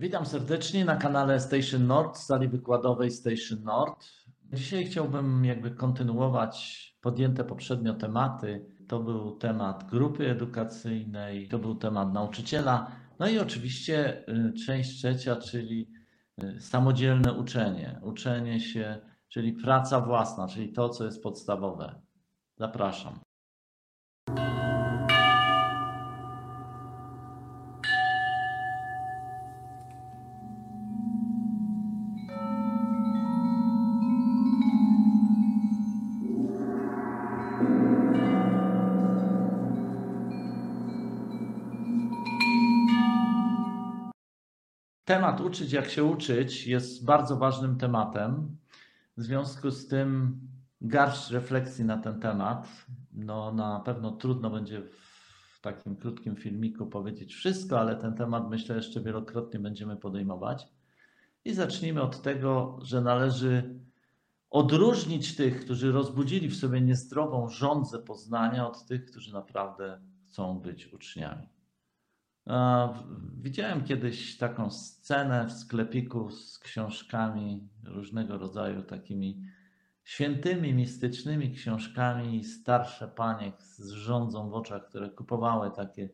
Witam serdecznie na kanale Station Nord, sali wykładowej Station Nord. Dzisiaj chciałbym jakby kontynuować podjęte poprzednio tematy. To był temat grupy edukacyjnej, to był temat nauczyciela, no i oczywiście y, część trzecia, czyli y, samodzielne uczenie. Uczenie się, czyli praca własna, czyli to, co jest podstawowe. Zapraszam. Temat uczyć, jak się uczyć jest bardzo ważnym tematem. W związku z tym garść refleksji na ten temat. No, na pewno trudno będzie w takim krótkim filmiku powiedzieć wszystko, ale ten temat myślę jeszcze wielokrotnie będziemy podejmować. I zacznijmy od tego, że należy odróżnić tych, którzy rozbudzili w sobie niezdrową żądzę poznania, od tych, którzy naprawdę chcą być uczniami. Widziałem kiedyś taką scenę w sklepiku z książkami różnego rodzaju, takimi świętymi, mistycznymi książkami. Starsze panie z rządzą w oczach, które kupowały takie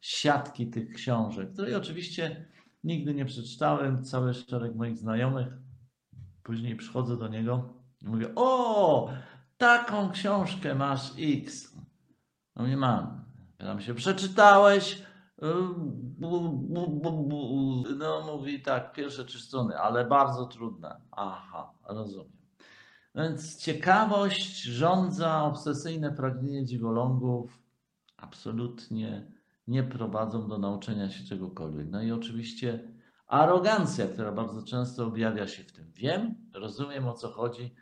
siatki tych książek, której oczywiście nigdy nie przeczytałem. Cały szereg moich znajomych. Później przychodzę do niego i mówię: O, taką książkę masz X. No nie mam. Pytam się: Przeczytałeś? No mówi tak, pierwsze trzy strony, ale bardzo trudne. Aha, rozumiem. Więc ciekawość rządza, obsesyjne pragnienie dziwolągów absolutnie nie prowadzą do nauczenia się czegokolwiek. No i oczywiście arogancja, która bardzo często objawia się w tym. Wiem, rozumiem o co chodzi.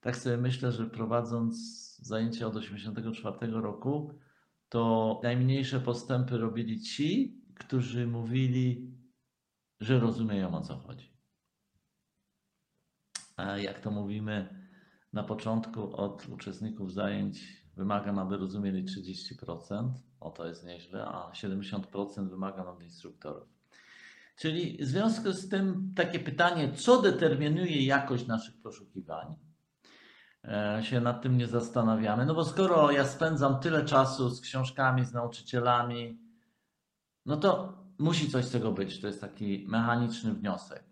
Tak sobie myślę, że prowadząc zajęcia od 1984 roku, to najmniejsze postępy robili ci, którzy mówili, że rozumieją o co chodzi. A jak to mówimy na początku od uczestników zajęć, wymagam, aby rozumieli 30%, o to jest nieźle, a 70% wymagam od instruktorów. Czyli w związku z tym takie pytanie, co determinuje jakość naszych poszukiwań? E, się nad tym nie zastanawiamy. No bo skoro ja spędzam tyle czasu z książkami, z nauczycielami, no to musi coś z tego być. To jest taki mechaniczny wniosek.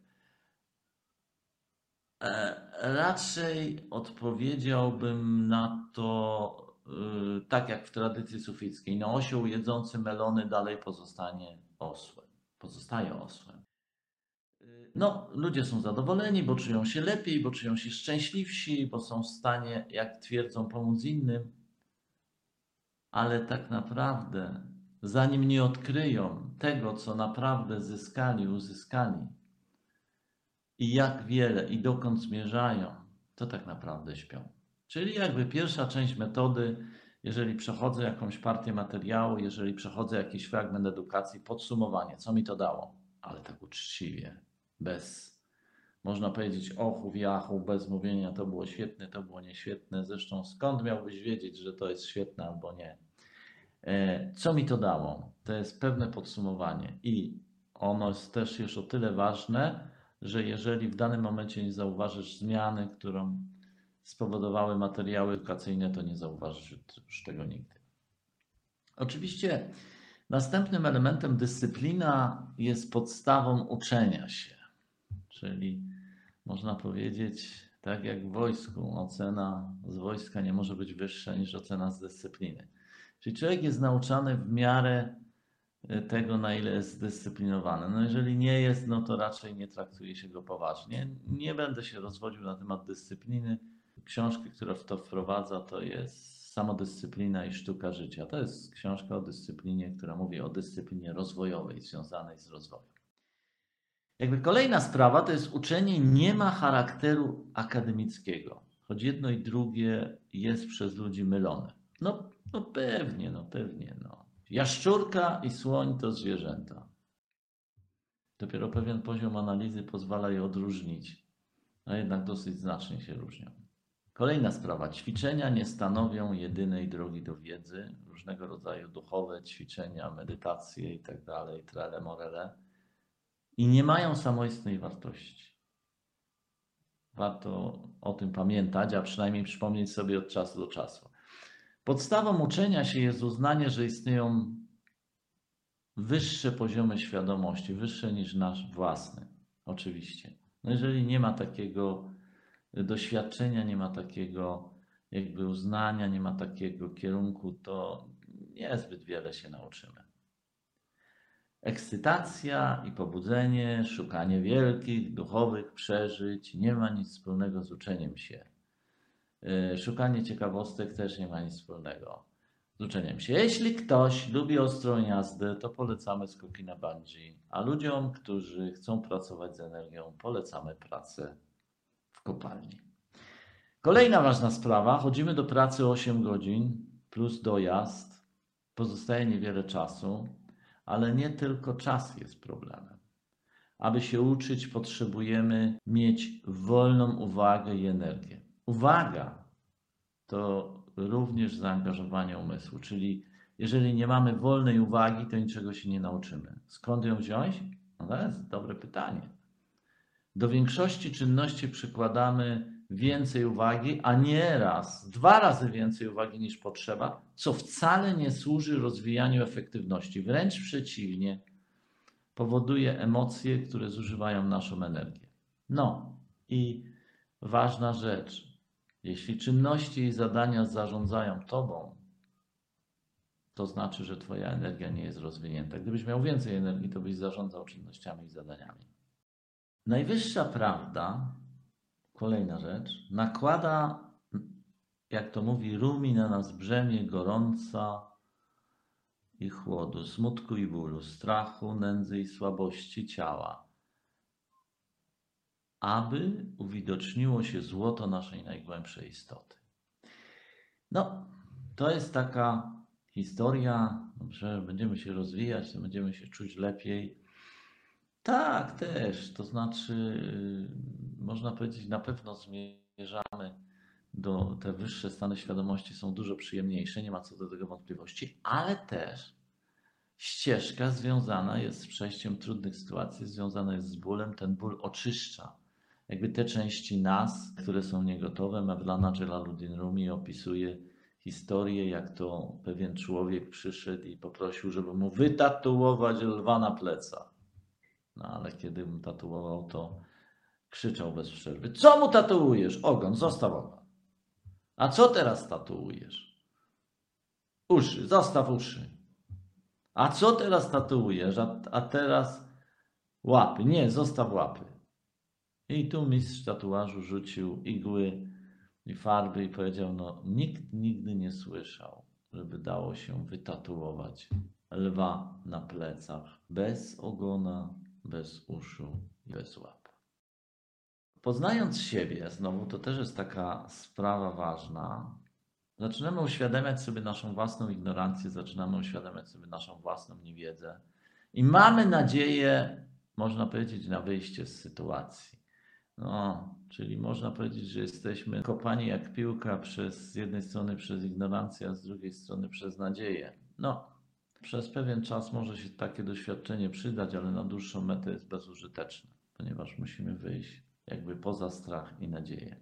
E, raczej odpowiedziałbym na to y, tak jak w tradycji sufickiej. No osioł jedzący melony dalej pozostanie osłem. Pozostaje osłem no, ludzie są zadowoleni, bo czują się lepiej, bo czują się szczęśliwsi, bo są w stanie, jak twierdzą, pomóc innym. Ale tak naprawdę, zanim nie odkryją tego, co naprawdę zyskali, uzyskali i jak wiele i dokąd zmierzają, to tak naprawdę śpią. Czyli jakby pierwsza część metody, jeżeli przechodzę jakąś partię materiału, jeżeli przechodzę jakiś fragment edukacji, podsumowanie, co mi to dało, ale tak uczciwie, bez, można powiedzieć, ochów i achów, bez mówienia, to było świetne, to było nieświetne. Zresztą skąd miałbyś wiedzieć, że to jest świetne albo nie? E, co mi to dało? To jest pewne podsumowanie i ono jest też już o tyle ważne, że jeżeli w danym momencie nie zauważysz zmiany, którą spowodowały materiały edukacyjne, to nie zauważysz już tego nigdy. Oczywiście następnym elementem dyscyplina jest podstawą uczenia się. Czyli można powiedzieć, tak jak w wojsku, ocena z wojska nie może być wyższa niż ocena z dyscypliny. Czyli człowiek jest nauczany w miarę e, tego, na ile jest zdyscyplinowany. No jeżeli nie jest, no to raczej nie traktuje się go poważnie. Nie będę się rozwodził na temat dyscypliny. Książka, która w to wprowadza, to jest Samodyscyplina i sztuka życia. To jest książka o dyscyplinie, która mówi o dyscyplinie rozwojowej związanej z rozwojem. Jakby kolejna sprawa to jest uczenie nie ma charakteru akademickiego, choć jedno i drugie jest przez ludzi mylone. No, no pewnie, no pewnie. No. Jaszczurka i słoń to zwierzęta. Dopiero pewien poziom analizy pozwala je odróżnić, a jednak dosyć znacznie się różnią. Kolejna sprawa. Ćwiczenia nie stanowią jedynej drogi do wiedzy. Różnego rodzaju duchowe ćwiczenia, medytacje i tak trele morele i nie mają samoistnej wartości. Warto o tym pamiętać, a przynajmniej przypomnieć sobie od czasu do czasu. Podstawą uczenia się jest uznanie, że istnieją wyższe poziomy świadomości, wyższe niż nasz własny, oczywiście. No jeżeli nie ma takiego doświadczenia, nie ma takiego jakby uznania, nie ma takiego kierunku, to niezbyt wiele się nauczymy. Ekscytacja i pobudzenie, szukanie wielkich, duchowych przeżyć nie ma nic wspólnego z uczeniem się. Yy, Szukanie ciekawostek też nie ma nic wspólnego z uczeniem się. Jeśli ktoś lubi ostrą jazdę, to polecamy skoki na bungee, a ludziom, którzy chcą pracować z energią, polecamy pracę w kopalni. Kolejna ważna sprawa. Chodzimy do pracy 8 godzin plus dojazd. Pozostaje niewiele czasu, ale nie tylko czas jest problemem. Aby się uczyć, potrzebujemy mieć wolną uwagę i energię. Uwaga to również zaangażowanie umysłu, czyli jeżeli nie mamy wolnej uwagi, to niczego się nie nauczymy. Skąd ją wziąć? No to jest dobre pytanie. Do większości czynności przykładamy więcej uwagi, a nie raz, dwa razy więcej uwagi niż potrzeba, co wcale nie służy rozwijaniu efektywności. Wręcz przeciwnie, powoduje emocje, które zużywają naszą energię. No i ważna rzecz. Jeśli czynności i zadania zarządzają tobą, to znaczy, że twoja energia nie jest rozwinięta. Gdybyś miał więcej energii, to byś zarządzał czynnościami i zadaniami. Najwyższa prawda Kolejna rzecz. Nakłada, jak to mówi, rumi na nas brzemię gorąca i chłodu, smutku i bólu, strachu, nędzy i słabości ciała, aby uwidoczniło się złoto naszej najgłębszej istoty. No, to jest taka historia, że będziemy się rozwijać, będziemy się czuć lepiej. Tak, też. To znaczy, można powiedzieć, na pewno zmierzamy do te wyższe stany świadomości są dużo przyjemniejsze, nie ma co do tego wątpliwości, ale też ścieżka związana jest z przejściem trudnych sytuacji, związana jest z bólem. Ten ból oczyszcza jakby te części nas, które są niegotowe. Mevlana Jalaluddin Rumi opisuje historię, jak to pewien człowiek przyszedł i poprosił, żeby mu wytatuować lwa na plecach. No ale kiedy mu tatuował, to krzyczał bez przerwy. Co mu tatuujesz? Ogon, zostaw ogon. A co teraz tatuujesz? Uszy, zostaw uszy. A co teraz tatuujesz? A, a teraz łapy. Nie, zostaw łapy. I tu mistrz tatuażu rzucił igły i farby i powiedział, no nikt nigdy nie słyszał, żeby dało się wytatuować lwa na plecach bez ogona, bez uszu i bez łap. Poznając siebie, znowu to też jest taka sprawa ważna, zaczynamy uświadamiać sobie naszą własną ignorancję, zaczynamy uświadamiać sobie naszą własną niewiedzę i mamy nadzieję, można powiedzieć, na wyjście z sytuacji. No, czyli można powiedzieć, że jesteśmy kopani jak piłka przez z jednej strony przez ignorancję, a z drugiej strony przez nadzieję. No, przez pewien czas może się takie doświadczenie przydać, ale na dłuższą metę jest bezużyteczne, ponieważ musimy wyjść jakby poza strach i nadzieję.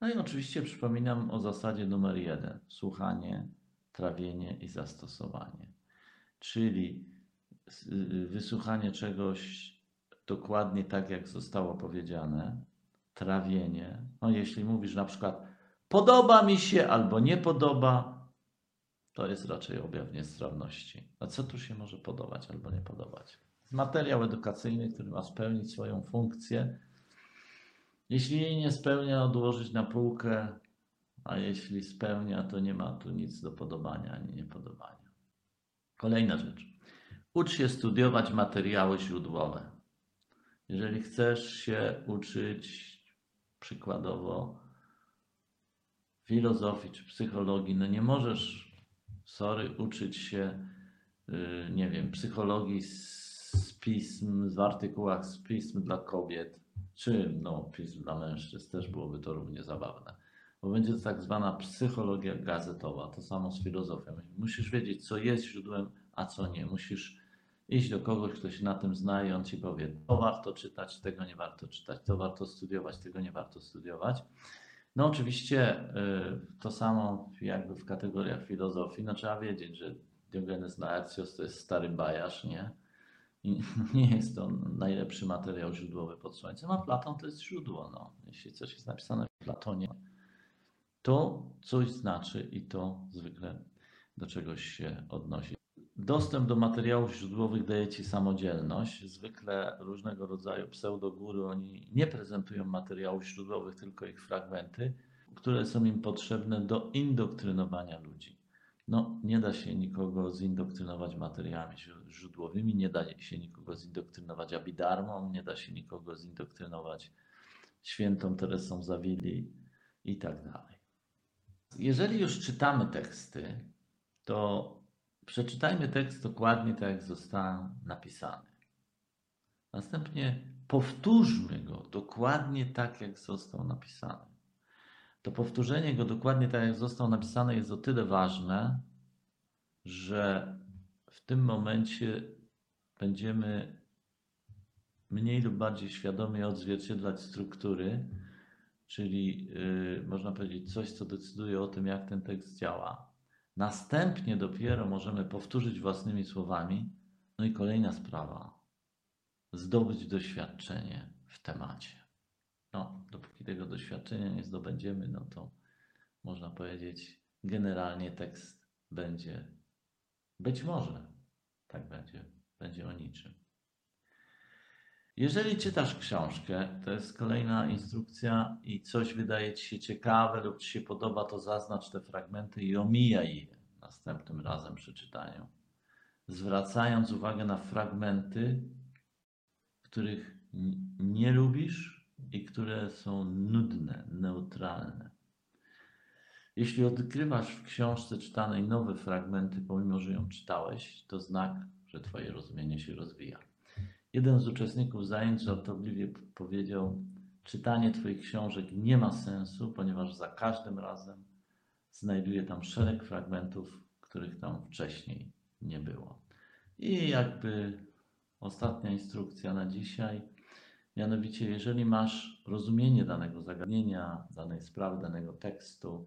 No i oczywiście przypominam o zasadzie numer jeden: słuchanie, trawienie i zastosowanie. Czyli y, wysłuchanie czegoś dokładnie tak, jak zostało powiedziane, trawienie. No jeśli mówisz na przykład podoba mi się albo nie podoba, to jest raczej objaw niestrawności. A co tu się może podobać albo nie podobać? Materiał edukacyjny, który ma spełnić swoją funkcję. Jeśli jej nie spełnia, odłożyć na półkę, a jeśli spełnia, to nie ma tu nic do podobania ani niepodobania. Kolejna rzecz. Ucz się studiować materiały źródłowe. Jeżeli chcesz się uczyć przykładowo filozofii czy psychologii, no nie możesz sorry, uczyć się, y, nie wiem, psychologii z pism, w artykułach z pism dla kobiet, czy no, pism dla mężczyzn, też byłoby to równie zabawne. Bo będzie to tak zwana psychologia gazetowa, to samo z filozofią. Musisz wiedzieć, co jest źródłem, a co nie. Musisz iść do kogoś, kto się na tym zna i on ci powie, to warto czytać, tego nie warto czytać, to warto studiować, tego nie warto studiować. No oczywiście y, to samo jakby w kategoriach filozofii, no trzeba wiedzieć, że Diogenes Laertios to jest stary bajarz, nie? I nie jest to najlepszy materiał źródłowy pod słońcem, a Platon to jest źródło. No. Jeśli coś jest napisane w Platonie, to coś znaczy i to zwykle do czegoś się odnosi. Dostęp do materiałów źródłowych daje Ci samodzielność. Zwykle różnego rodzaju pseudogóry, oni nie prezentują materiałów źródłowych, tylko ich fragmenty, które są im potrzebne do indoktrynowania ludzi. No, nie da się nikogo zindoktrynować materiałami źródłowymi, nie da się nikogo zindoktrynować abidarmą, nie da się nikogo zindoktrynować świętą Teresą Zawili i tak dalej. Jeżeli już czytamy teksty, to przeczytajmy tekst dokładnie tak, jak został napisany. Następnie powtórzmy go dokładnie tak, jak został napisany. To powtórzenie go dokładnie tak, jak został napisany, jest o tyle ważne, że w tym momencie będziemy mniej lub bardziej świadomie odzwierciedlać struktury, czyli yy, można powiedzieć coś, co decyduje o tym, jak ten tekst działa. Następnie dopiero możemy powtórzyć własnymi słowami. No i kolejna sprawa. Zdobyć doświadczenie w temacie. No, dopóki tego doświadczenia nie zdobędziemy, no to można powiedzieć, generalnie tekst będzie, być może, tak będzie, będzie o niczym. Jeżeli czytasz książkę, to jest kolejna instrukcja i coś wydaje Ci się ciekawe lub Ci się podoba, to zaznacz te fragmenty i omijaj je następnym razem przy czytaniu. Zwracając uwagę na fragmenty, których nie lubisz i które są nudne, neutralne. Jeśli odkrywasz w książce czytanej nowe fragmenty, pomimo że ją czytałeś, to znak, że Twoje rozumienie się rozwija. Jeden z uczestników zajęć żartobliwie powiedział: Czytanie Twoich książek nie ma sensu, ponieważ za każdym razem znajduje tam szereg fragmentów, których tam wcześniej nie było. I jakby ostatnia instrukcja na dzisiaj. Mianowicie, jeżeli masz rozumienie danego zagadnienia, danej sprawy, danego tekstu,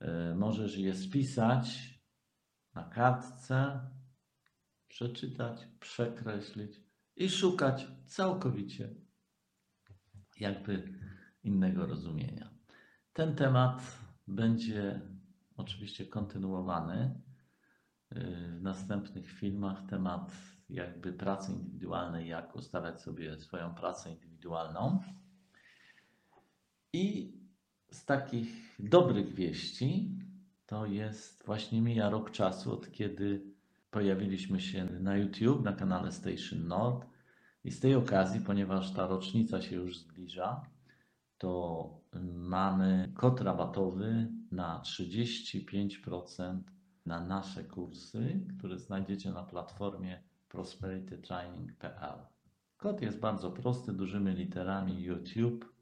yy, możesz je spisać na kartce, przeczytać, przekreślić i szukać całkowicie jakby innego rozumienia. Ten temat będzie oczywiście kontynuowany y, w następnych filmach. Temat jakby pracy indywidualnej, jak ustawiać sobie swoją pracę indywidualną. I z takich dobrych wieści to jest właśnie mija rok czasu, od kiedy pojawiliśmy się na YouTube, na kanale Station Nord. I z tej okazji, ponieważ ta rocznica się już zbliża, to mamy kod rabatowy na 35% na nasze kursy, które znajdziecie na platformie prosperitytraining.pl. Kod jest bardzo prosty, dużymi literami YouTube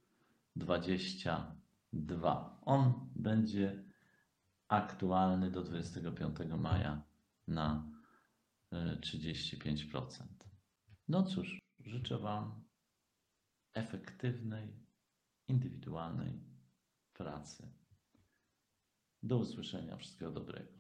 22. On będzie aktualny do 25 maja na 35%. No cóż, życzę Wam efektywnej, indywidualnej pracy. Do usłyszenia. Wszystkiego dobrego.